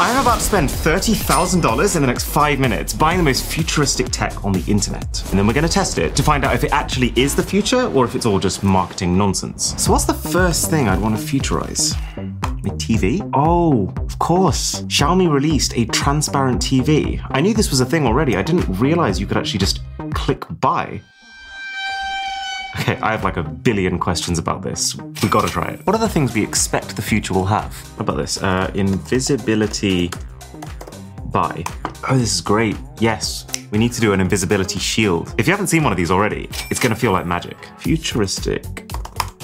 I'm about to spend $30,000 in the next five minutes buying the most futuristic tech on the internet. And then we're to test it to find out if it actually is the future or if it's all just marketing nonsense. So, what's the first thing I'd want to futurize? My TV? Oh, of course. Xiaomi released a transparent TV. I knew this was a thing already. I didn't realize you could actually just click buy. Okay, I have like a billion questions about this. We gotta try it. What are the things we expect the future will have? What about this? Uh, invisibility buy. Oh, this is great. Yes, we need to do an invisibility shield. If you haven't seen one of these already, it's gonna feel like magic. Futuristic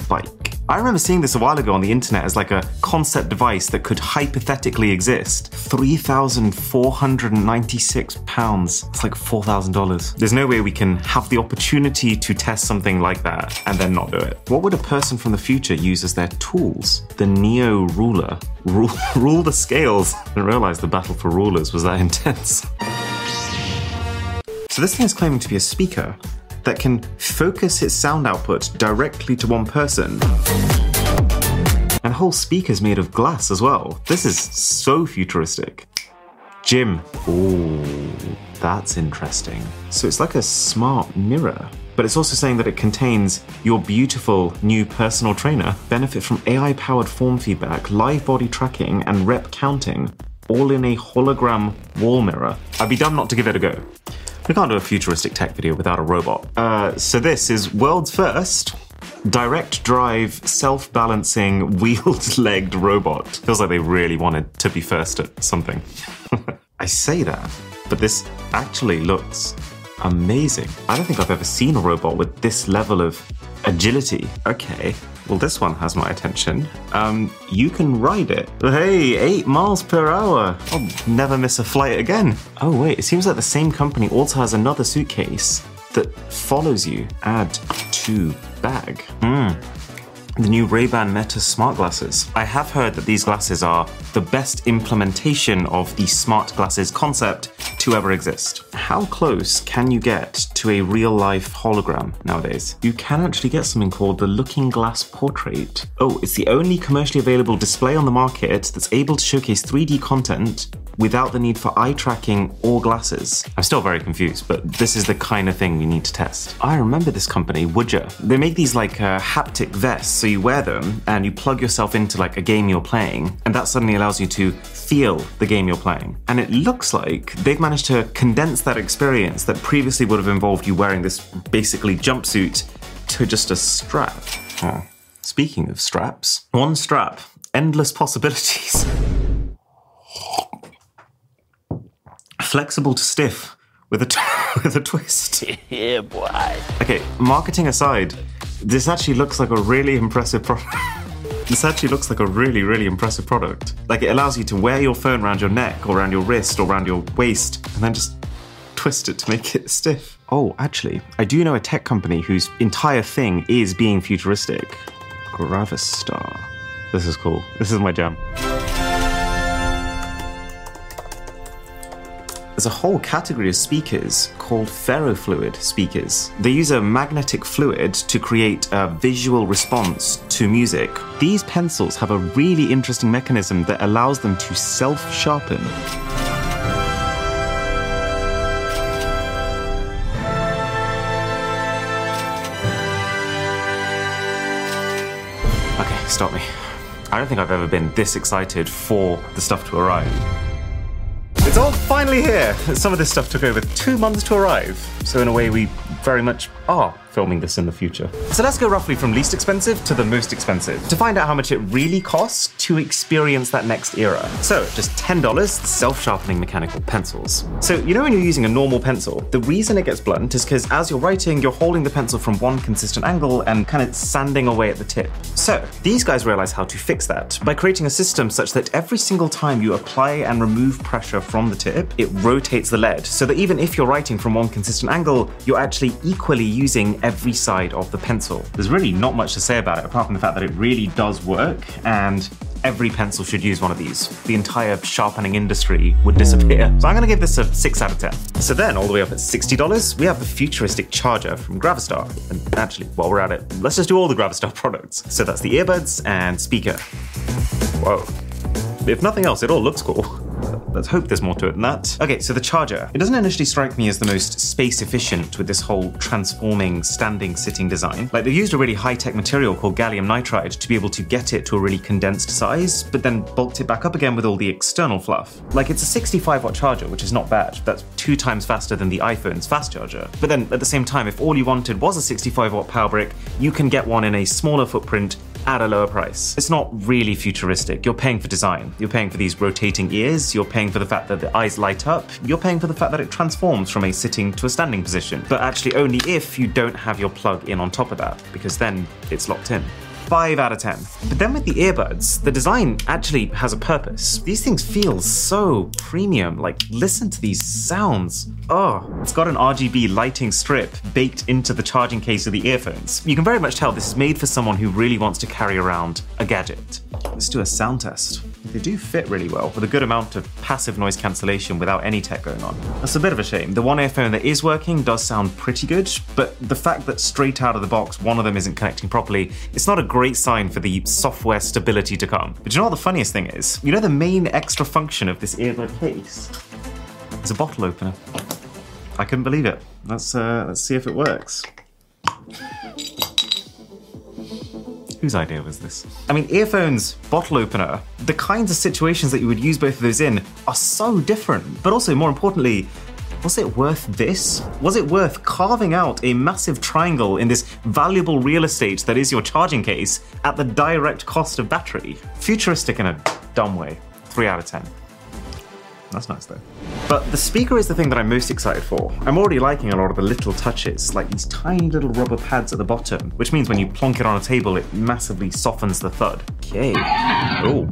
bike. I remember seeing this a while ago on the internet as like a concept device that could hypothetically exist. £3,496. It's like $4,000. There's no way we can have the opportunity to test something like that and then not do it. What would a person from the future use as their tools? The Neo ruler. Rule, rule the scales. I didn't realize the battle for rulers was that intense. So this thing is claiming to be a speaker that can focus its sound output directly to one person. And whole speakers made of glass as well. This is so futuristic. Gym. Ooh, that's interesting. So it's like a smart mirror, but it's also saying that it contains your beautiful new personal trainer. Benefit from AI powered form feedback, live body tracking, and rep counting, all in a hologram wall mirror. I'd be dumb not to give it a go. We can't do a futuristic tech video without a robot. Uh, so this is world's first direct drive, self balancing, wheeled legged robot. Feels like they really wanted to be first at something. I say that, but this actually looks amazing. I don't think I've ever seen a robot with this level of agility. Okay, well, this one has my attention. Um, you can ride it. Hey, eight miles per hour. I'll never miss a flight again. Oh, wait, it seems like the same company also has another suitcase that follows you. Add to bag. Hmm the new Ray-Ban Meta smart glasses. I have heard that these glasses are the best implementation of the smart glasses concept to ever exist. How close can you get to a real-life hologram nowadays? You can actually get something called the Looking Glass Portrait. Oh, it's the only commercially available display on the market that's able to showcase 3D content without the need for eye tracking or glasses. I'm still very confused, but this is the kind of thing we need to test. I remember this company, Woojer. They make these like uh, haptic vests, so you wear them and you plug yourself into like a game you're playing, and that suddenly allows you to feel the game you're playing. And it looks like they've managed to condense that experience that previously would have involved you wearing this basically jumpsuit to just a strap. Oh. Speaking of straps, one strap, endless possibilities. flexible to stiff with a t- with a twist. yeah, boy. Okay, marketing aside, this actually looks like a really impressive product. this actually looks like a really, really impressive product. Like it allows you to wear your phone around your neck or around your wrist or around your waist and then just twist it to make it stiff. Oh, actually, I do know a tech company whose entire thing is being futuristic. Gravastar. This is cool. This is my jam. There's a whole category of speakers called ferrofluid speakers. They use a magnetic fluid to create a visual response to music. These pencils have a really interesting mechanism that allows them to self sharpen. Okay, stop me. I don't think I've ever been this excited for the stuff to arrive. It's all finally here. Some of this stuff took over two months to arrive. So, in a way, we very much are filming this in the future. So, let's go roughly from least expensive to the most expensive to find out how much it really costs to experience that next era. So, just $10 self sharpening mechanical pencils. So, you know, when you're using a normal pencil, the reason it gets blunt is because as you're writing, you're holding the pencil from one consistent angle and kind of sanding away at the tip. So, these guys realize how to fix that by creating a system such that every single time you apply and remove pressure from the tip, it rotates the lead so that even if you're writing from one consistent angle, you're actually equally using every side of the pencil. There's really not much to say about it apart from the fact that it really does work and every pencil should use one of these. The entire sharpening industry would disappear. Mm. So I'm gonna give this a 6 out of 10. So then, all the way up at $60, we have the futuristic charger from Gravastar. And actually, while we're at it, let's just do all the Gravastar products. So that's the earbuds and speaker. Whoa. If nothing else, it all looks cool. Let's hope there's more to it than that. Okay, so the charger. It doesn't initially strike me as the most space efficient with this whole transforming standing sitting design. Like, they've used a really high tech material called gallium nitride to be able to get it to a really condensed size, but then bulked it back up again with all the external fluff. Like, it's a 65 watt charger, which is not bad. That's two times faster than the iPhone's fast charger. But then at the same time, if all you wanted was a 65 watt power brick, you can get one in a smaller footprint at a lower price. It's not really futuristic. You're paying for design. You're paying for these rotating ears. You're paying for the fact that the eyes light up. You're paying for the fact that it transforms from a sitting to a standing position. But actually, only if you don't have your plug in on top of that, because then it's locked in. 5 out of 10. But then with the earbuds, the design actually has a purpose. These things feel so premium. Like, listen to these sounds. Oh, it's got an RGB lighting strip baked into the charging case of the earphones. You can very much tell this is made for someone who really wants to carry around a gadget. Let's do a sound test. They do fit really well, with a good amount of passive noise cancellation without any tech going on. That's a bit of a shame. The one earphone that is working does sound pretty good, but the fact that straight out of the box one of them isn't connecting properly, it's not a great sign for the software stability to come. But you know what the funniest thing is? You know the main extra function of this earbud case? It's a bottle opener. I couldn't believe it. Let's uh, let's see if it works. Whose idea was this? I mean, earphones, bottle opener, the kinds of situations that you would use both of those in are so different. But also, more importantly, was it worth this? Was it worth carving out a massive triangle in this valuable real estate that is your charging case at the direct cost of battery? Futuristic in a dumb way. 3 out of 10. That's nice though. But the speaker is the thing that I'm most excited for. I'm already liking a lot of the little touches, like these tiny little rubber pads at the bottom, which means when you plonk it on a table, it massively softens the thud. Okay. Oh.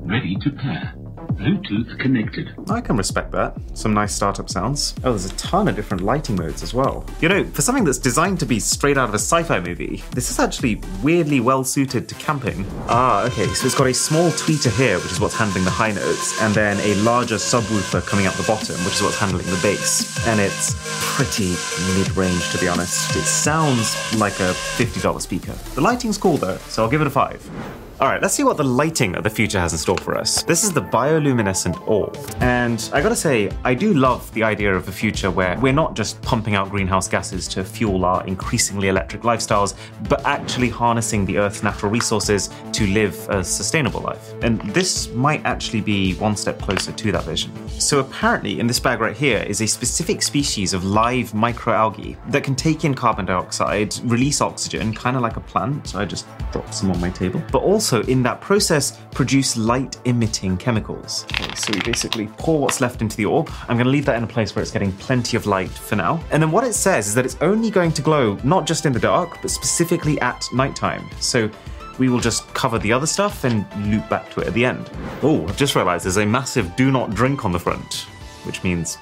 Ready to pair. Bluetooth connected. I can respect that. Some nice startup sounds. Oh, there's a ton of different lighting modes as well. You know, for something that's designed to be straight out of a sci fi movie, this is actually weirdly well suited to camping. Ah, okay, so it's got a small tweeter here, which is what's handling the high notes, and then a larger subwoofer coming out the bottom, which is what's handling the bass. And it's pretty mid range, to be honest. It sounds like a $50 speaker. The lighting's cool though, so I'll give it a 5. All right, let's see what the lighting of the future has in store for us. This is the bioluminescent orb. And I gotta say, I do love the idea of a future where we're not just pumping out greenhouse gases to fuel our increasingly electric lifestyles, but actually harnessing the Earth's natural resources to live a sustainable life. And this might actually be one step closer to that vision. So apparently, in this bag right here is a specific species of live microalgae that can take in carbon dioxide, release oxygen, kind of like a plant. I just dropped some on my table, but also also, in that process, produce light emitting chemicals. Okay, so we basically pour what's left into the orb. I'm going to leave that in a place where it's getting plenty of light for now. And then what it says is that it's only going to glow not just in the dark, but specifically at nighttime. So we will just cover the other stuff and loop back to it at the end. Oh, I've just realized there's a massive do not drink on the front, which means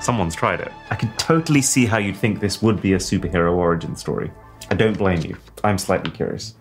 someone's tried it. I can totally see how you'd think this would be a superhero origin story. I don't blame you. I'm slightly curious.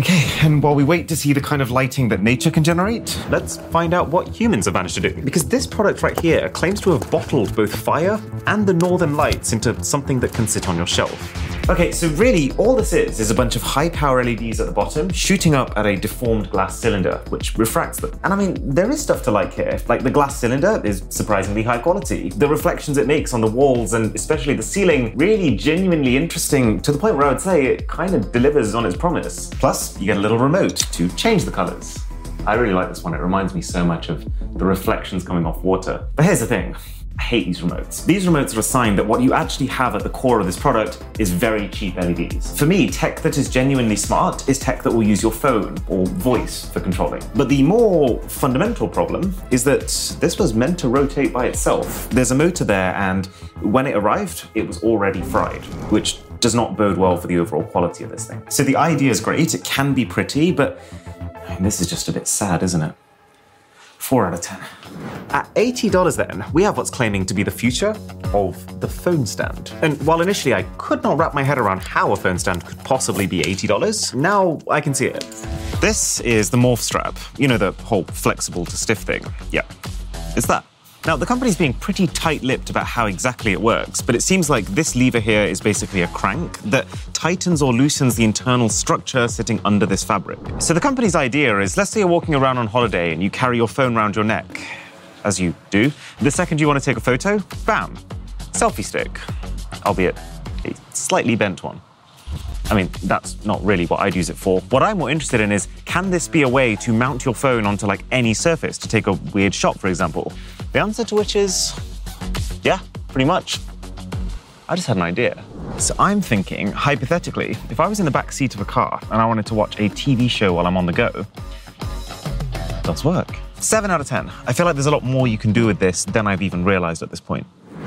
Okay, and while we wait to see the kind of lighting that nature can generate, let's find out what humans have managed to do. Because this product right here claims to have bottled both fire and the northern lights into something that can sit on your shelf. Okay, so really, all this is is a bunch of high power LEDs at the bottom shooting up at a deformed glass cylinder, which refracts them. And I mean, there is stuff to like here. Like the glass cylinder is surprisingly high quality. The reflections it makes on the walls and especially the ceiling, really genuinely interesting to the point where I would say it kind of delivers on its promise. Plus, you get a little remote to change the colors. I really like this one. It reminds me so much of the reflections coming off water. But here's the thing I hate these remotes. These remotes are a sign that what you actually have at the core of this product is very cheap LEDs. For me, tech that is genuinely smart is tech that will use your phone or voice for controlling. But the more fundamental problem is that this was meant to rotate by itself. There's a motor there, and when it arrived, it was already fried, which does not bode well for the overall quality of this thing. So the idea is great, it can be pretty, but this is just a bit sad, isn't it? 4 out of 10. At $80 then, we have what's claiming to be the future of the phone stand. And while initially I could not wrap my head around how a phone stand could possibly be $80, now I can see it. This is the morph strap. You know, the whole flexible to stiff thing. Yeah, it's that. Now, the company's being pretty tight lipped about how exactly it works, but it seems like this lever here is basically a crank that tightens or loosens the internal structure sitting under this fabric. So, the company's idea is let's say you're walking around on holiday and you carry your phone around your neck. as you do. The second you want to take a photo, bam, selfie stick, albeit a slightly bent one. I mean, that's not really what I'd use it for. What I'm more interested in is can this be a way to mount your phone onto like any surface to take a weird shot, for example? The answer to which is yeah, pretty much. I just had an idea. So I'm thinking, hypothetically, if I was in the back seat of a car and I wanted to watch a TV show while I'm on the go, does work. 7 out of 10. I feel like there's a lot more you can do with this than I've even realized at this point.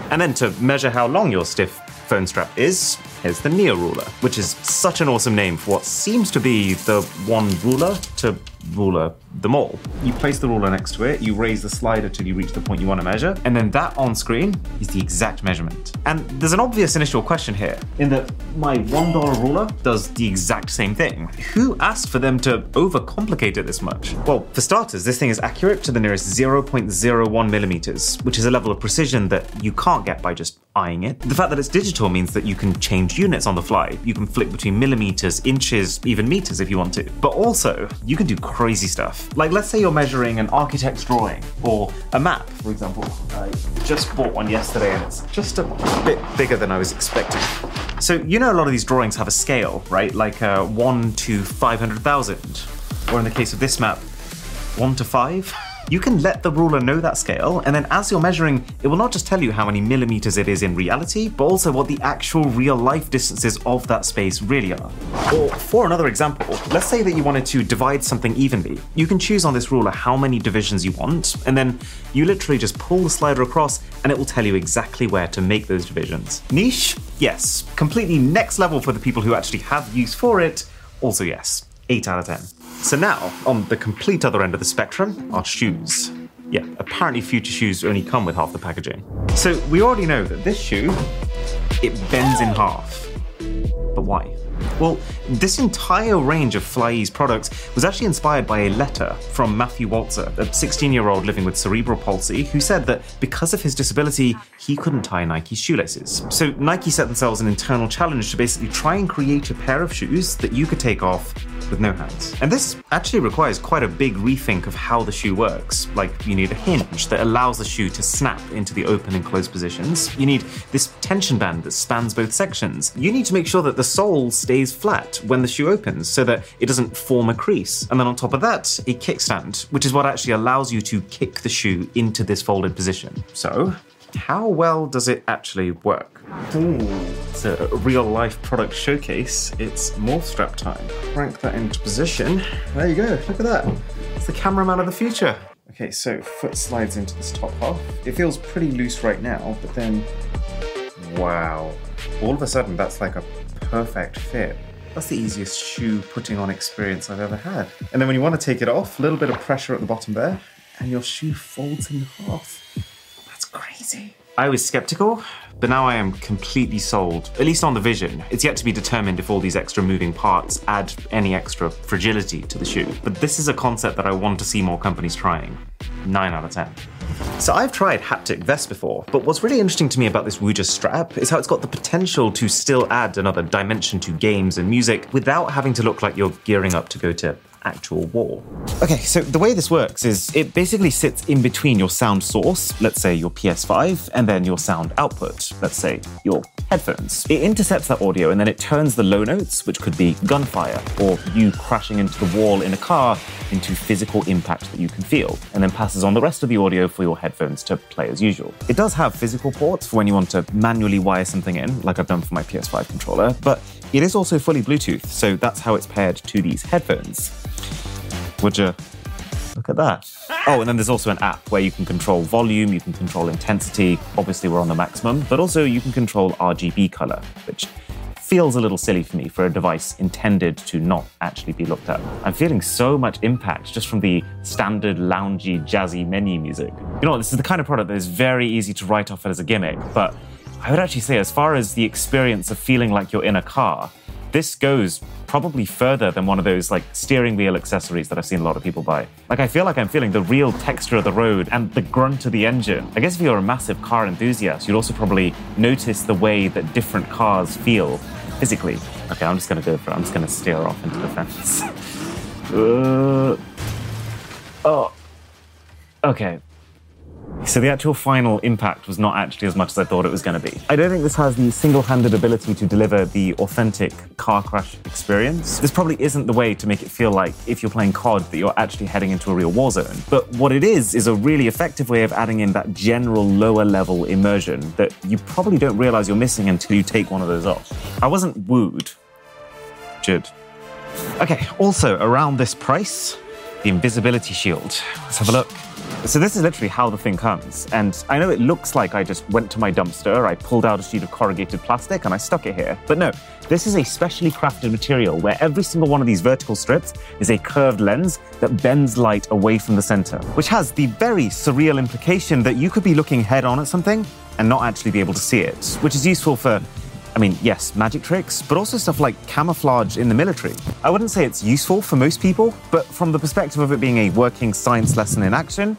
And then to measure how long your stiff phone strap is, here's the Neo Ruler, which is such an awesome name for what seems to be the one ruler to ruler them all. You place the ruler next to it, you raise the slider till you reach the point you want to measure, and then that on screen is the exact measurement. And there's an obvious initial question here, in that my $1 ruler does the exact same thing. Who asked for them to overcomplicate it this much? Well, for starters, this thing is accurate to the nearest 0.01 millimeters, which is a level of precision that you can't get by just eyeing it. The fact that it's digital means that you can change units on the fly. You can flick between millimeters, inches, even meters if you want to. But also, you can do crazy stuff. Like, let's say you're measuring an architect's drawing or a map, for example. I just bought one yesterday and it's just a bit bigger than I was expecting. So, you know, a lot of these drawings have a scale, right? Like uh, 1 to 500,000. Or in the case of this map, 1 to 5. You can let the ruler know that scale, and then as you're measuring, it will not just tell you how many millimeters it is in reality, but also what the actual real life distances of that space really are. Or for another example, let's say that you wanted to divide something evenly. You can choose on this ruler how many divisions you want, and then you literally just pull the slider across and it will tell you exactly where to make those divisions. Niche? Yes. Completely next level for the people who actually have use for it? Also, yes. 8 out of 10. So now, on the complete other end of the spectrum, are shoes. Yeah, apparently future shoes only come with half the packaging. So we already know that this shoe, it bends in half. But why? Well, this entire range of FlyEase products was actually inspired by a letter from Matthew Walzer, a 16 year old living with cerebral palsy, who said that because of his disability, he couldn't tie Nike's shoelaces. So Nike set themselves an internal challenge to basically try and create a pair of shoes that you could take off with no hands. And this actually requires quite a big rethink of how the shoe works. Like, you need a hinge that allows the shoe to snap into the open and closed positions. You need this tension band that spans both sections. You need to make sure that the sole stays flat when the shoe opens so that it doesn't form a crease. And then on top of that, a kickstand, which is what actually allows you to kick the shoe into this folded position. So, how well does it actually work? Ooh, it's a real life product showcase. It's morph strap time. Crank that into position. There you go. Look at that. It's the cameraman of the future. Okay, so foot slides into this top half. It feels pretty loose right now, but then, wow. All of a sudden, that's like a perfect fit. That's the easiest shoe putting on experience I've ever had. And then when you want to take it off, a little bit of pressure at the bottom there, and your shoe folds in half. That's crazy. I was skeptical, but now I am completely sold, at least on the vision. It's yet to be determined if all these extra moving parts add any extra fragility to the shoe. But this is a concept that I want to see more companies trying. 9 out of 10. So I've tried haptic vests before, but what's really interesting to me about this Woojer strap is how it's got the potential to still add another dimension to games and music without having to look like you're gearing up to go to actual war. Okay, so the way this works is it basically sits in between your sound source, let's say your PS5, and then your sound output, let's say your headphones. It intercepts that audio and then it turns the low notes, which could be gunfire or you crashing into the wall in a car, into physical impact that you can feel, and then passes on the rest of the audio for your headphones to play as usual. It does have physical ports for when you want to manually wire something in, like I've done for my PS5 controller, but it is also fully Bluetooth, so that's how it's paired to these headphones. Would you look at that? Oh, and then there's also an app where you can control volume, you can control intensity. Obviously, we're on the maximum, but also you can control RGB color, which feels a little silly for me for a device intended to not actually be looked at. I'm feeling so much impact just from the standard loungy, jazzy menu music. You know, this is the kind of product that is very easy to write off as a gimmick, but I would actually say, as far as the experience of feeling like you're in a car, this goes probably further than one of those like steering wheel accessories that I've seen a lot of people buy. Like I feel like I'm feeling the real texture of the road and the grunt of the engine. I guess if you're a massive car enthusiast, you'd also probably notice the way that different cars feel physically. Okay, I'm just gonna go for it. I'm just gonna steer off into the fence. uh, oh. Okay. So the actual final impact was not actually as much as I thought it was going to be. I don't think this has the single-handed ability to deliver the authentic car crash experience. This probably isn't the way to make it feel like if you're playing COD that you're actually heading into a real war zone. But what it is is a really effective way of adding in that general lower level immersion that you probably don't realize you're missing until you take one of those off. I wasn't wooed. Jude. Okay, also around this price, the invisibility shield. Let's have a look. So this is literally how the thing comes. And I know it looks like I just went to my dumpster, I pulled out a sheet of corrugated plastic and I stuck it here. But no, this is a specially crafted material where every single one of these vertical strips is a curved lens that bends light away from the center, which has the very surreal implication that you could be looking head on at something and not actually be able to see it, which is useful for I mean, yes, magic tricks, but also stuff like camouflage in the military. I wouldn't say it's useful for most people, but from the perspective of it being a working science lesson in action,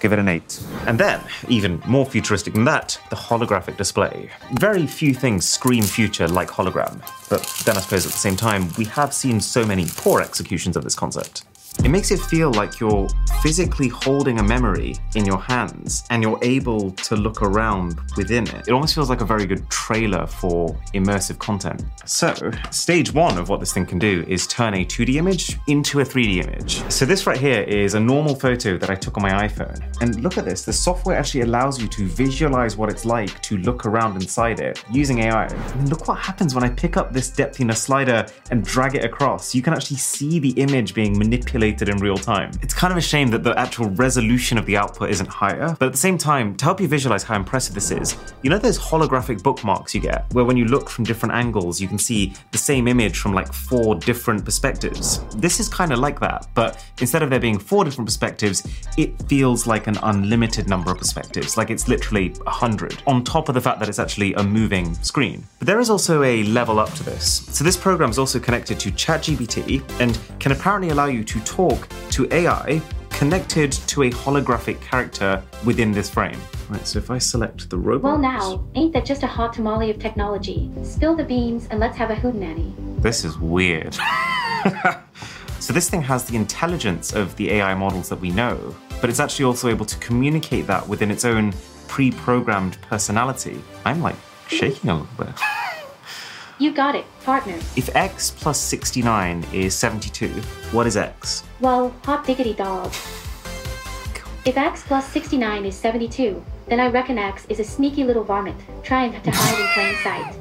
give it an 8. And then, even more futuristic than that, the holographic display. Very few things scream future like hologram, but then I suppose at the same time, we have seen so many poor executions of this concept. It makes it feel like you're physically holding a memory in your hands and you're able to look around within it. It almost feels like a very good trailer for immersive content. So, stage one of what this thing can do is turn a 2D image into a 3D image. So, this right here is a normal photo that I took on my iPhone. And look at this the software actually allows you to visualize what it's like to look around inside it using AI. And look what happens when I pick up this depthiness slider and drag it across. You can actually see the image being manipulated in real time. It's kind of a shame that the actual resolution of the output isn't higher, but at the same time, to help you visualize how impressive this is, you know those holographic bookmarks you get, where when you look from different angles, you can see the same image from like four different perspectives? This is kind of like that, but instead of there being four different perspectives, it feels like an unlimited number of perspectives, like it's literally a hundred, on top of the fact that it's actually a moving screen. But there is also a level up to this. So this program is also connected to ChatGPT and can apparently allow you to talk to AI connected to a holographic character within this frame. Right, so if I select the robot. Well, now, ain't that just a hot tamale of technology? Spill the beans and let's have a hootenanny. This is weird. so this thing has the intelligence of the AI models that we know, but it's actually also able to communicate that within its own pre-programmed personality. I'm like shaking a little bit. You got it, partner. If x plus 69 is 72, what is x? Well, hot diggity dog. If x plus 69 is 72, then I reckon x is a sneaky little varmint, trying to hide in plain sight.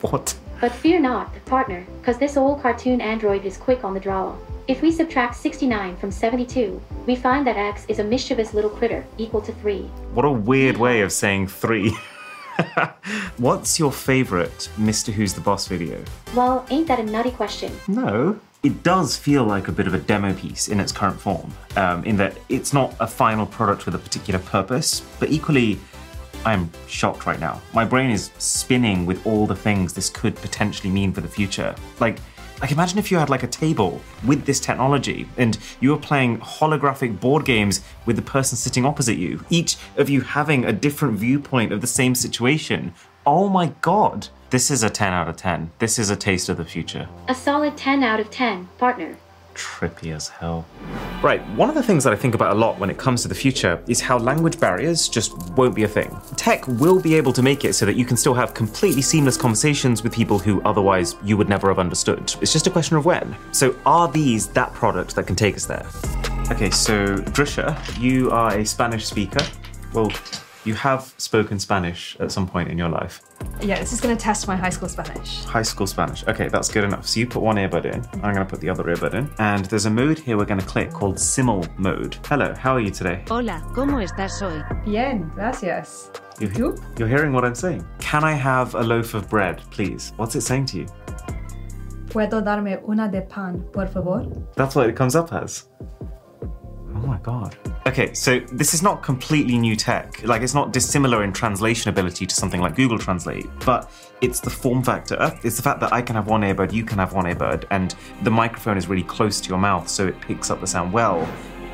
What? But fear not, partner, cause this old cartoon android is quick on the draw. If we subtract 69 from 72, we find that x is a mischievous little critter equal to 3. What a weird way of saying 3. What's your favorite Mrwhosetheboss video? Well, ain't that a nutty question? No. It does feel like a bit of a demo piece in its current form, um, in that it's not a final product with a particular purpose, but equally, I'm shocked right now. My brain is spinning with all the things this could potentially mean for the future. Like, like imagine if you had like a table with this technology and you were playing holographic board games with the person sitting opposite you, each of you having a different viewpoint of the same situation. Oh my god. This is a 10 out of 10. This is a taste of the future. A solid 10 out of 10, partner. Trippy as hell. Right, one of the things that I think about a lot when it comes to the future is how language barriers just won't be a thing. Tech will be able to make it so that you can still have completely seamless conversations with people who otherwise you would never have understood. It's just a question of when. So, are these that product that can take us there? Okay, so Drisha, you are a Spanish speaker. Well, you have spoken Spanish at some point in your life. Yeah, this is going to test my high school Spanish. High school Spanish. Okay, that's good enough. So you put one earbud in. I'm going to put the other earbud in. And there's a mode here we're going to click called Simul mode. Hello, how are you today? Hola, ¿cómo estás hoy? Bien, gracias. You, ¿Tú? You're hearing what I'm saying. Can I have a loaf of bread, please? What's it saying to you? ¿Puedo darme una de pan, por favor? That's what it comes up as. Oh my god. Okay, so this is not completely new tech. Like, it's not dissimilar in translation ability to something like Google Translate, but it's the form factor. It's the fact that I can have one earbud, you can have one earbud, and the microphone is really close to your mouth, so it picks up the sound well.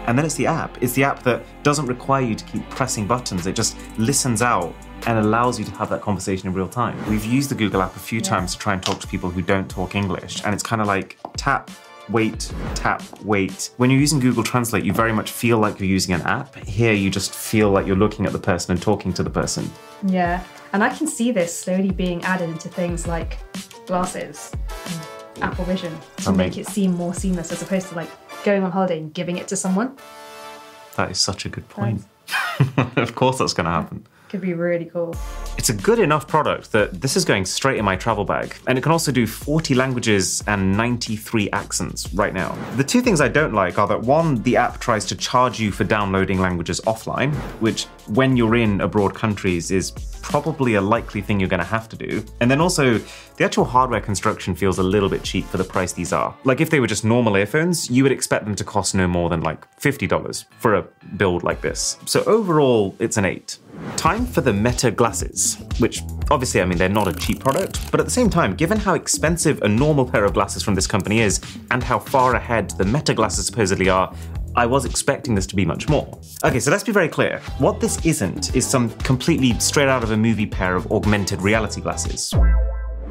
And then it's the app. It's the app that doesn't require you to keep pressing buttons, it just listens out and allows you to have that conversation in real time. We've used the Google app a few times to try and talk to people who don't talk English, and it's kind of like tap, wait, tap, wait. When you're using Google Translate, you very much feel like you're using an app. Here, you just feel like you're looking at the person and talking to the person. Yeah, and I can see this slowly being added into things like glasses, and Apple Vision to make it seem more seamless as opposed to like going on holiday and giving it to someone. That is such a good point. of course, that's going to happen. Could be really cool. It's a good enough product that this is going straight in my travel bag. And it can also do 40 languages and 93 accents right now. The two things I don't like are that one, the app tries to charge you for downloading languages offline, which when you're in abroad countries is probably a likely thing you're going to have to do. And then also, the actual hardware construction feels a little bit cheap for the price these are. Like if they were just normal earphones, you would expect them to cost no more than like $50 for a build like this. So overall, it's an 8. Time for the Meta glasses, which obviously, I mean, they're not a cheap product, but at the same time, given how expensive a normal pair of glasses from this company is and how far ahead the Meta glasses supposedly are, I was expecting this to be much more. Okay, so let's be very clear. What this isn't is some completely straight out of a movie pair of augmented reality glasses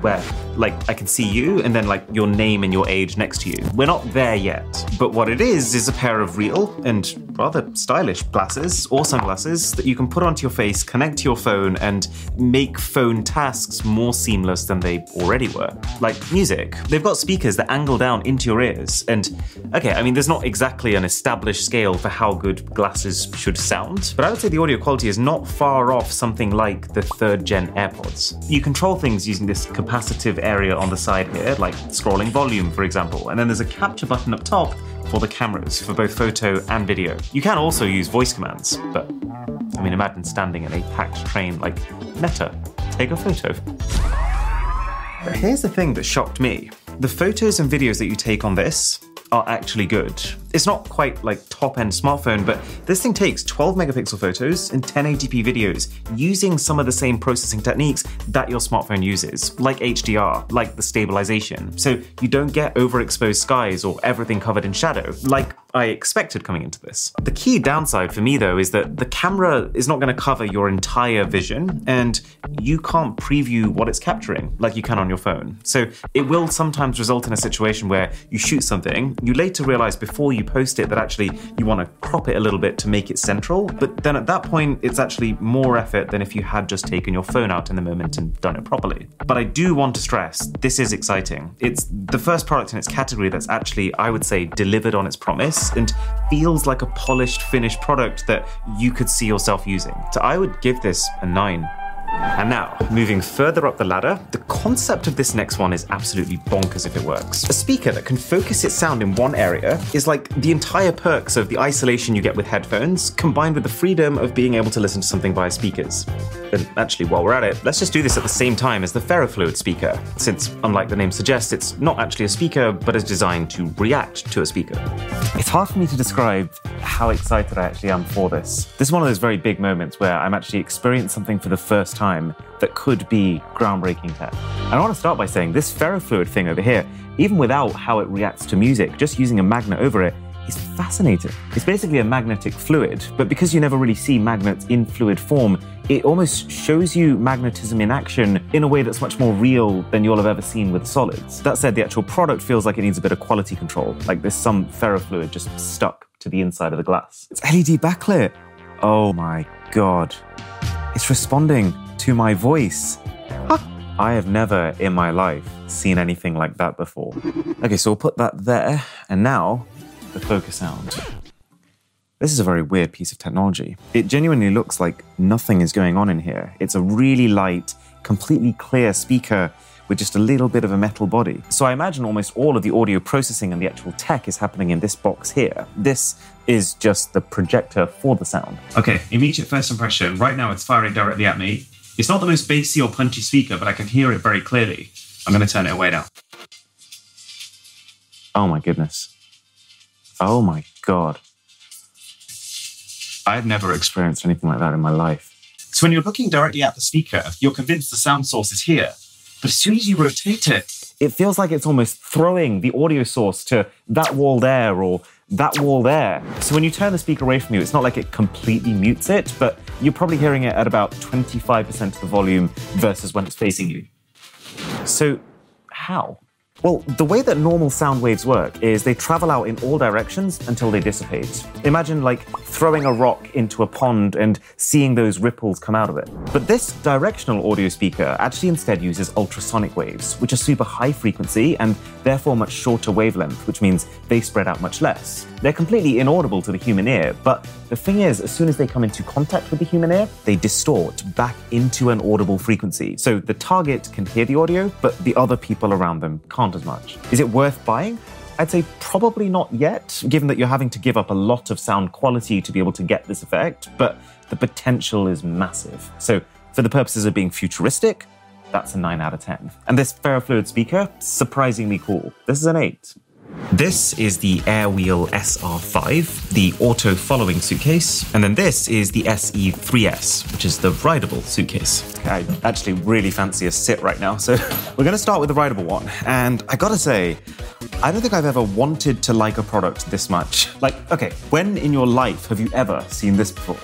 where like I can see you and then like your name and your age next to you. We're not there yet. But what it is is a pair of real and rather stylish glasses or sunglasses that you can put onto your face, connect to your phone and make phone tasks more seamless than they already were. Like music. They've got speakers that angle down into your ears and okay, I mean there's not exactly an established scale for how good glasses should sound, but I would say the audio quality is not far off something like the third gen AirPods. You control things using this capacitive area on the side here, like scrolling volume, for example, and then there's a capture button up top for the cameras for both photo and video. You can also use voice commands, but I mean, imagine standing in a packed train like Meta. Take a photo. But here's the thing that shocked me the photos and videos that you take on this are actually good. It's not quite like top end smartphone, but this thing takes 12 megapixel photos and 1080p videos using some of the same processing techniques that your smartphone uses, like HDR, like the stabilization. So you don't get overexposed skies or everything covered in shadow, like I expected coming into this. The key downside for me though is that the camera is not going to cover your entire vision and you can't preview what it's capturing like you can on your phone. So it will sometimes result in a situation where you shoot something, you later realize before you post it that actually you want to crop it a little bit to make it central, but then at that point it's actually more effort than if you had just taken your phone out in the moment and done it properly. But I do want to stress this is exciting. It's the first product in its category that's actually, I would say, delivered on its promise and feels like a polished, finished product that you could see yourself using. So I would give this a 9. And now, moving further up the ladder, the concept of this next one is absolutely bonkers if it works. A speaker that can focus its sound in one area is like the entire perks of the isolation you get with headphones, combined with the freedom of being able to listen to something via speakers. And actually, while we're at it, let's just do this at the same time as the ferrofluid speaker, since, unlike the name suggests, it's not actually a speaker, but is designed to react to a speaker. It's hard for me to describe how excited I actually am for this. This is one of those very big moments where I'm actually experiencing something for the first time that could be groundbreaking tech. And I want to start by saying this ferrofluid thing over here, even without how it reacts to music, just using a magnet over it, is fascinating. It's basically a magnetic fluid, but because you never really see magnets in fluid form, it almost shows you magnetism in action in a way that's much more real than you'll have ever seen with solids. That said, the actual product feels like it needs a bit of quality control, like there's some ferrofluid just stuck to the inside of the glass. It's LED backlit. Oh my god. It's responding to my voice. I have never in my life seen anything like that before. Okay, so we'll put that there, and now the focus sound. This is a very weird piece of technology. It genuinely looks like nothing is going on in here. It's a really light, completely clear speaker with just a little bit of a metal body. So I imagine almost all of the audio processing and the actual tech is happening in this box here. This is just the projector for the sound. Okay, immediate first impression. Right now it's firing directly at me. It's not the most bassy or punchy speaker, but I can hear it very clearly. I'm going to turn it away now. Oh my goodness. Oh my god. I've never experienced anything like that in my life. So when you're looking directly at the speaker, you're convinced the sound source is here. But as soon as you rotate it, it feels like it's almost throwing the audio source to that wall there or that wall there. So when you turn the speaker away from you, it's not like it completely mutes it, but you're probably hearing it at about 25% of the volume versus when it's facing you. So, how? Well, the way that normal sound waves work is they travel out in all directions until they dissipate. Imagine like throwing a rock into a pond and seeing those ripples come out of it. But this directional audio speaker actually instead uses ultrasonic waves, which are super high frequency and therefore much shorter wavelength, which means they spread out much less. They're completely inaudible to the human ear, but the thing is, as soon as they come into contact with the human ear, they distort back into an audible frequency. So the target can hear the audio, but the other people around them can't as much. Is it worth buying? I'd say probably not yet, given that you're having to give up a lot of sound quality to be able to get this effect, but the potential is massive. So, for the purposes of being futuristic, that's a 9 out of 10. And this ferrofluid speaker, surprisingly cool. This is an 8. This is the Airwheel SR5, the auto following suitcase, and then this is the SE3S, which is the rideable suitcase. I actually really fancy a sit right now, so we're going to start with the rideable one. And I gotta say, I don't think I've ever wanted to like a product this much. Like, okay, when in your life have you ever seen this before?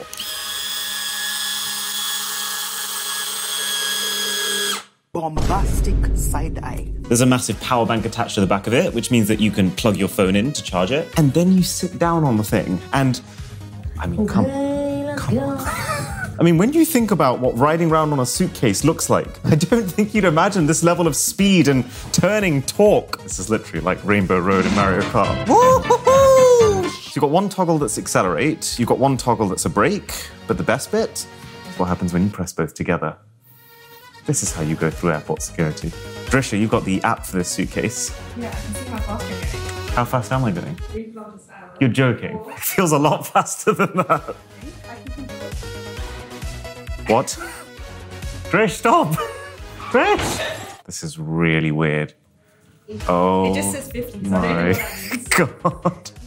Bombastic side eye. There's a massive power bank attached to the back of it, which means that you can plug your phone in to charge it. And then you sit down on the thing. And I mean, come, come on. I mean, when you think about what riding around on a suitcase looks like, I don't think you'd imagine this level of speed and turning torque. This is literally like Rainbow Road in Mario Kart. So you've got one toggle that's accelerate, you've got one toggle that's a brake, but the best bit is what happens when you press both together. This is how you go through airport security. Drisha, you've got the app for this suitcase. Yeah, I can see how fast you're going. How fast am I going? Three kilometers an hour. You're joking. It feels a lot faster than that. What? Trish, stop! Trish! This is really weird. Oh It just says 50, so I don't know my what that means. god.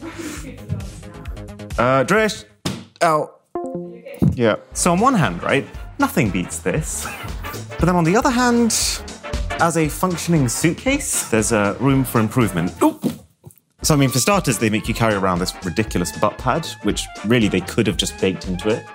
Uh, Trish! Out. Yeah. So on one hand, right, nothing beats this. But then on the other hand, as a functioning suitcase, there's a room for improvement. So I mean, for starters, they make you carry around this ridiculous butt pad, which really they could have just baked into it.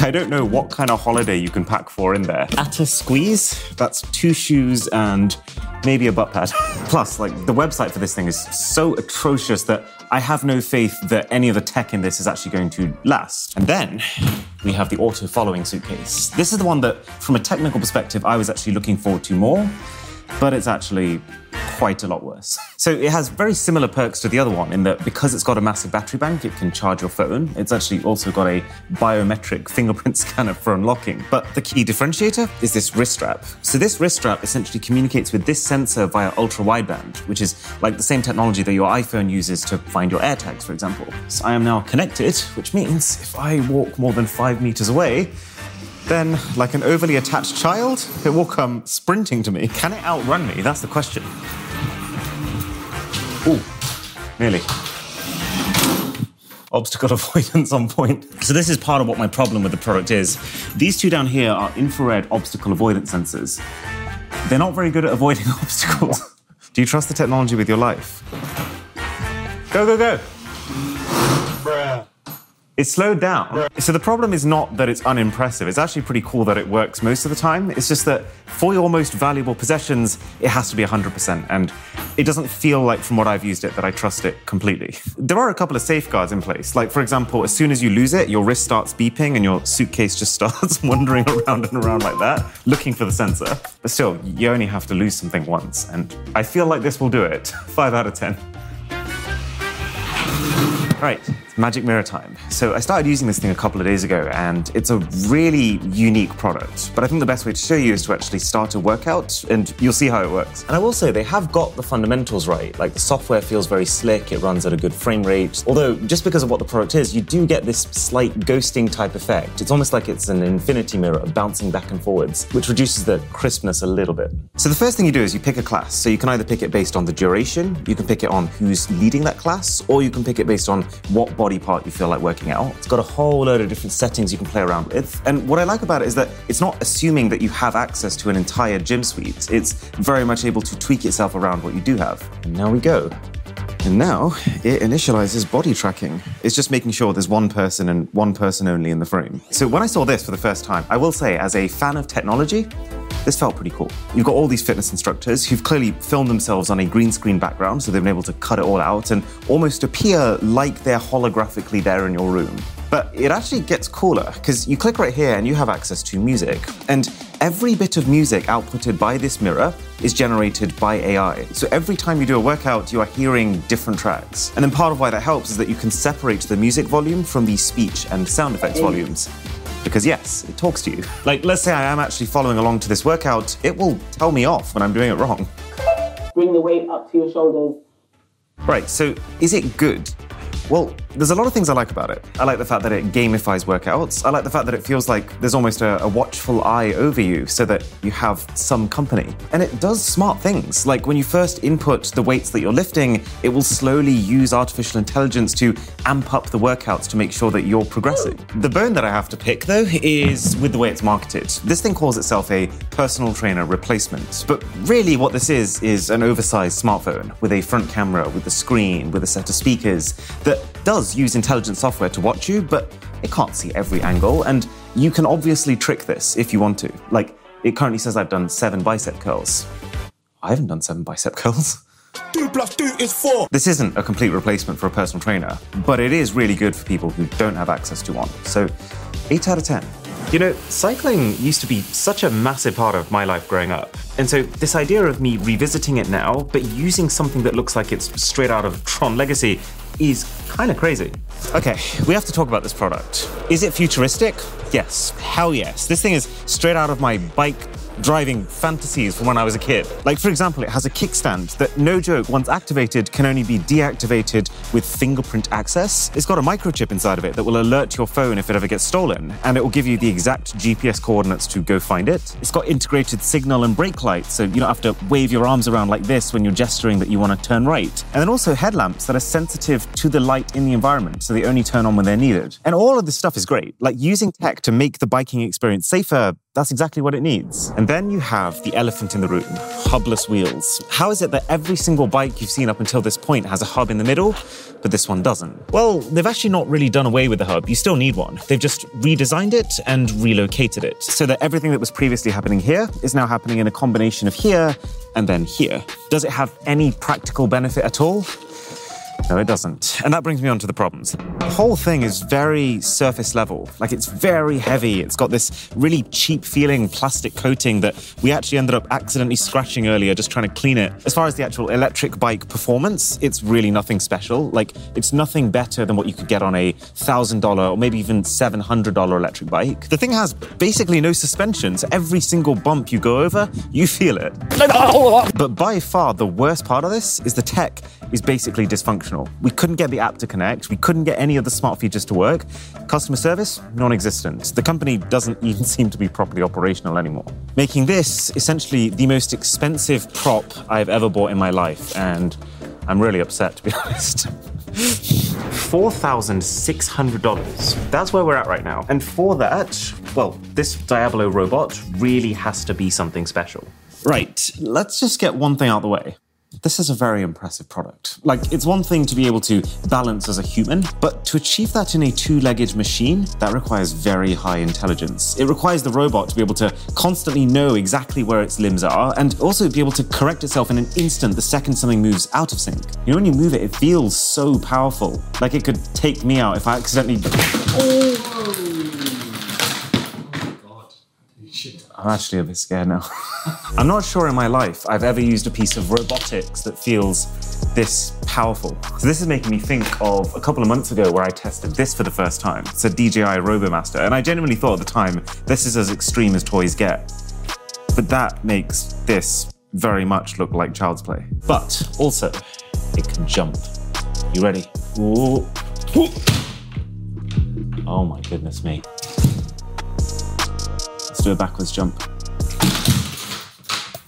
I don't know what kind of holiday you can pack for in there. At a squeeze, that's two shoes and maybe a butt pad. Plus, like, the website for this thing is so atrocious that I have no faith that any of the tech in this is actually going to last. And then we have the auto following suitcase. This is the one that, from a technical perspective, I was actually looking forward to more, but it's actually quite a lot worse. So it has very similar perks to the other one in that because it's got a massive battery bank, it can charge your phone. It's actually also got a biometric fingerprint scanner for unlocking. But the key differentiator is this wrist strap. So this wrist strap essentially communicates with this sensor via ultra wideband, which is like the same technology that your iPhone uses to find your AirTags, for example. So I am now connected, which means if I walk more than five meters away, then, like an overly attached child, it will come sprinting to me. Can it outrun me? That's the question. Ooh, nearly. Obstacle avoidance on point. So this is part of what my problem with the product is. These two down here are infrared obstacle avoidance sensors. They're not very good at avoiding obstacles. Do you trust the technology with your life? Go, go, go. It's slowed down. So the problem is not that it's unimpressive. It's actually pretty cool that it works most of the time. It's just that for your most valuable possessions, it has to be 100%. And it doesn't feel like, from what I've used it, that I trust it completely. There are a couple of safeguards in place. Like, for example, as soon as you lose it, your wrist starts beeping and your suitcase just starts wandering around and around like that, looking for the sensor. But still, you only have to lose something once. And I feel like this will do it. Five out of 10. Right, it's Magic Mirror time. So I started using this thing a couple of days ago, and it's a really unique product. But I think the best way to show you is to actually start a workout, and you'll see how it works. And I will say, they have got the fundamentals right. Like the software feels very slick, it runs at a good frame rate. Although, just because of what the product is, you do get this slight ghosting type effect. It's almost like it's an infinity mirror bouncing back and forwards, which reduces the crispness a little bit. So the first thing you do is you pick a class. So you can either pick it based on the duration, you can pick it on who's leading that class, or you can pick it based on what body part you feel like working out. It's got a whole load of different settings you can play around with. And what I like about it is that it's not assuming that you have access to an entire gym suite. It's very much able to tweak itself around what you do have. And now we go. And now it initializes body tracking. It's just making sure there's one person and one person only in the frame. So when I saw this for the first time, I will say, as a fan of technology, This felt pretty cool. You've got all these fitness instructors who've clearly filmed themselves on a green screen background, so they've been able to cut it all out and almost appear like they're holographically there in your room. But it actually gets cooler because you click right here and you have access to music. And every bit of music outputted by this mirror is generated by AI. So every time you do a workout, you are hearing different tracks. And then part of why that helps is that you can separate the music volume from the speech and sound effects volumes. Because yes, it talks to you. Like, let's say I am actually following along to this workout, it will tell me off when I'm doing it wrong. Bring the weight up to your shoulders. Right, so is it good? Well, there's a lot of things I like about it. I like the fact that it gamifies workouts. I like the fact that it feels like there's almost a, a, watchful eye over you so that you have some company. And it does smart things. Like when you first input the weights that you're lifting, it will slowly use artificial intelligence to amp up the workouts to make sure that you're progressing. The bone that I have to pick, though, is with the way it's marketed. This thing calls itself a personal trainer replacement. But really, what this is, is an oversized smartphone with a front camera, with a screen, with a set of speakers that does use intelligent software to watch you, but it can't see every angle, and you can obviously trick this if you want to. Like, it currently says I've done seven bicep curls. I haven't done seven bicep curls. Two plus two is four. This isn't a complete replacement for a personal trainer, but it is really good for people who don't have access to one. So, 8 out of 10. You know, cycling used to be such a massive part of my life growing up. And so, this idea of me revisiting it now, but using something that looks like it's straight out of Tron Legacy, is kind of crazy. Okay, we have to talk about this product. Is it futuristic? Yes. Hell yes. This thing is straight out of my bike driving fantasies from when I was a kid. Like, for example, it has a kickstand that, no joke, once activated, can only be deactivated with fingerprint access. It's got a microchip inside of it that will alert your phone if it ever gets stolen, and it will give you the exact GPS coordinates to go find it. It's got integrated signal and brake lights, so you don't have to wave your arms around like this when you're gesturing that you want to turn right. And then also headlamps that are sensitive to the light in the environment, so they only turn on when they're needed. And all of this stuff is great. Like using tech to make the biking experience safer, that's exactly what it needs. And then you have the elephant in the room hubless wheels. How is it that every single bike you've seen up until this point has a hub in the middle, but this one doesn't? Well, they've actually not really done away with the hub. You still need one. They've just redesigned it and relocated it so that everything that was previously happening here is now happening in a combination of here and then here. Does it have any practical benefit at all? No, it doesn't. And that brings me on to the problems. The whole thing is very surface level. Like it's very heavy. It's got this really cheap feeling plastic coating that we actually ended up accidentally scratching earlier just trying to clean it. As far as the actual electric bike performance, it's really nothing special. Like it's nothing better than what you could get on a $1,000 or maybe even $700 electric bike. The thing has basically no suspension, so every single bump you go over, you feel it. but by far the worst part of this is the tech is basically dysfunctional. We couldn't get the app to connect. We couldn't get any of the smart features to work. Customer service, non existent. The company doesn't even seem to be properly operational anymore. Making this essentially the most expensive prop I've ever bought in my life, and I'm really upset to be honest. $4,600. That's where we're at right now. And for that, well, this Diablo robot really has to be something special. Right, let's just get one thing out of the way. This is a very impressive product. Like, it's one thing to be able to balance as a human, but to achieve that in a two legged machine, that requires very high intelligence. It requires the robot to be able to constantly know exactly where its limbs are and also be able to correct itself in an instant the second something moves out of sync. You know, when you move it, it feels so powerful. Like it could take me out if I accidentally. Oh, I'm actually a bit scared now. I'm not sure in my life I've ever used a piece of robotics that feels this powerful. So this is making me think of a couple of months ago where I tested this for the first time. It's a DJI RoboMaster, and I genuinely thought at the time this is as extreme as toys get. But that makes this very much look like child's play. But also, it can jump. You ready? Ooh. Ooh. Oh my goodness me. Let's do a backwards jump.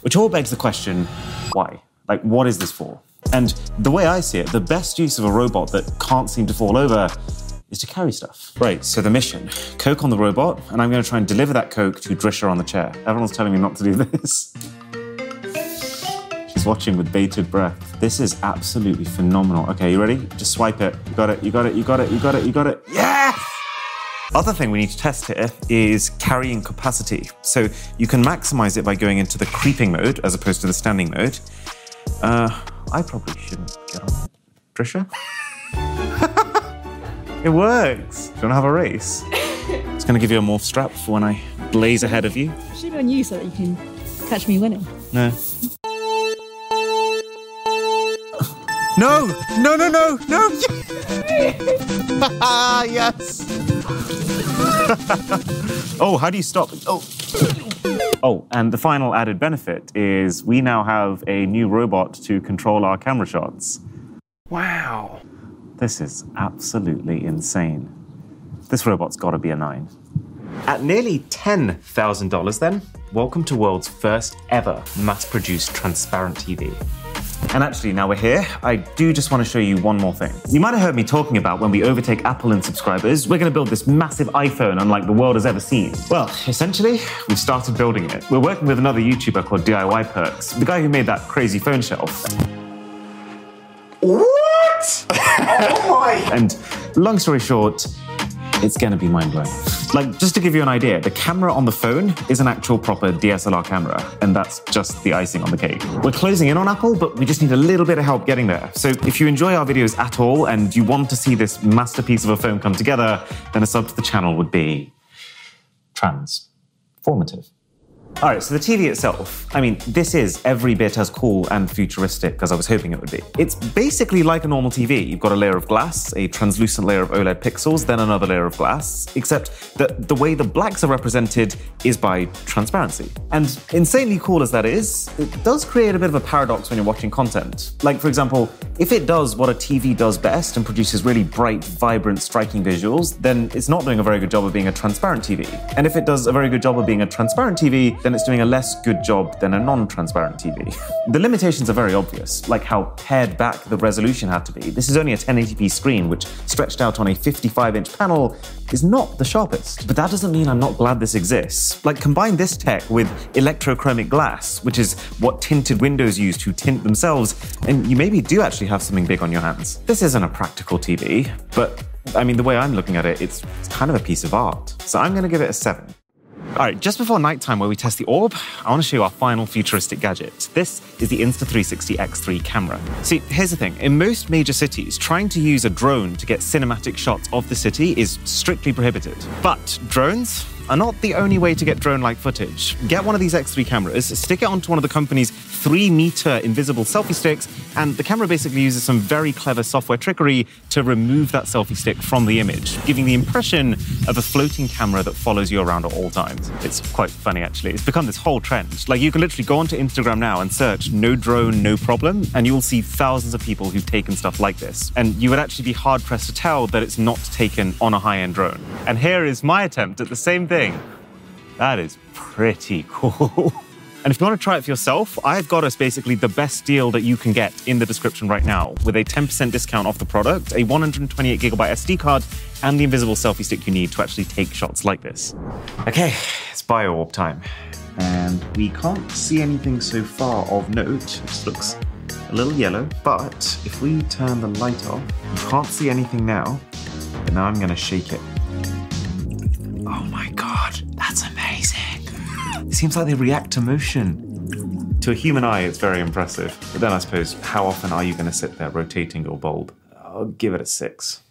Which all begs the question why? Like, what is this for? And the way I see it, the best use of a robot that can't seem to fall over is to carry stuff. Right, so the mission Coke on the robot, and I'm going to try and deliver that Coke to Drisha on the chair. Everyone's telling me not to do this. She's watching with bated breath. This is absolutely phenomenal. Okay, you ready? Just swipe it. You got it, you got it, you got it, you got it, you got it. Yes! Other thing we need to test here is carrying capacity. So you can maximize it by going into the creeping mode as opposed to the standing mode. Uh, I probably shouldn't get on it. Trisha? it works. Do you want to have a race? It's going to give you a morph strap for when I blaze ahead of you. Should be on you so that you can catch me winning. No. No! No, no, no, no! yes! oh, how do you stop? Oh. Oh, and the final added benefit is we now have a new robot to control our camera shots. Wow. This is absolutely insane. This robot's got to be a nine. At nearly $10,000, then, welcome to world's first ever mass produced transparent TV. And actually, now we're here, I do just want to show you one more thing. You might have heard me talking about when we overtake Apple in subscribers, we're going to build this massive iPhone unlike the world has ever seen. Well, essentially, we've started building it. We're working with another YouTuber called DIY Perks, the guy who made that crazy phone shelf. What? oh my! And long story short, it's going to be mind blowing. Like, just to give you an idea, the camera on the phone is an actual proper DSLR camera, and that's just the icing on the cake. We're closing in on Apple, but we just need a little bit of help getting there. So, if you enjoy our videos at all and you want to see this masterpiece of a phone come together, then a sub to the channel would be transformative. All right, so the TV itself, I mean, this is every bit as cool and futuristic as I was hoping it would be. It's basically like a normal TV. You've got a layer of glass, a translucent layer of OLED pixels, then another layer of glass, except that the way the blacks are represented is by transparency. And insanely cool as that is, it does create a bit of a paradox when you're watching content. Like, for example, if it does what a TV does best and produces really bright, vibrant, striking visuals, then it's not doing a very good job of being a transparent TV. And if it does a very good job of being a transparent TV, then it's doing a less good job than a non transparent TV. the limitations are very obvious, like how pared back the resolution had to be. This is only a 1080p screen, which stretched out on a 55 inch panel is not the sharpest. But that doesn't mean I'm not glad this exists. Like, combine this tech with electrochromic glass, which is what tinted windows use to tint themselves, and you maybe do actually have something big on your hands. This isn't a practical TV, but I mean, the way I'm looking at it, it's, it's kind of a piece of art. So I'm going to give it a 7. All right, just before nighttime, where we test the orb, I want to show you our final futuristic gadget. This is the Insta360 X3 camera. See, here's the thing in most major cities, trying to use a drone to get cinematic shots of the city is strictly prohibited. But drones, are not the only way to get drone like footage. Get one of these X3 cameras, stick it onto one of the company's three meter invisible selfie sticks, and the camera basically uses some very clever software trickery to remove that selfie stick from the image, giving the impression of a floating camera that follows you around at all times. It's quite funny, actually. It's become this whole trend. Like, you can literally go onto Instagram now and search no drone, no problem, and you will see thousands of people who've taken stuff like this. And you would actually be hard pressed to tell that it's not taken on a high end drone. And here is my attempt at the same thing. That is pretty cool. And if you want to try it for yourself, I've got us basically the best deal that you can get in the description right now with a 10% discount off the product, a 128 gigabyte SD card, and the invisible selfie stick you need to actually take shots like this. Okay, it's bio orb time. And we can't see anything so far of note. It looks a little yellow, but if we turn the light off, you can't see anything now. But now I'm going to shake it. Oh my god, that's amazing. It seems like they react to motion. To a human eye, it's very impressive. But then I suppose, how often are you going to sit there rotating your bulb? I'll give it a six.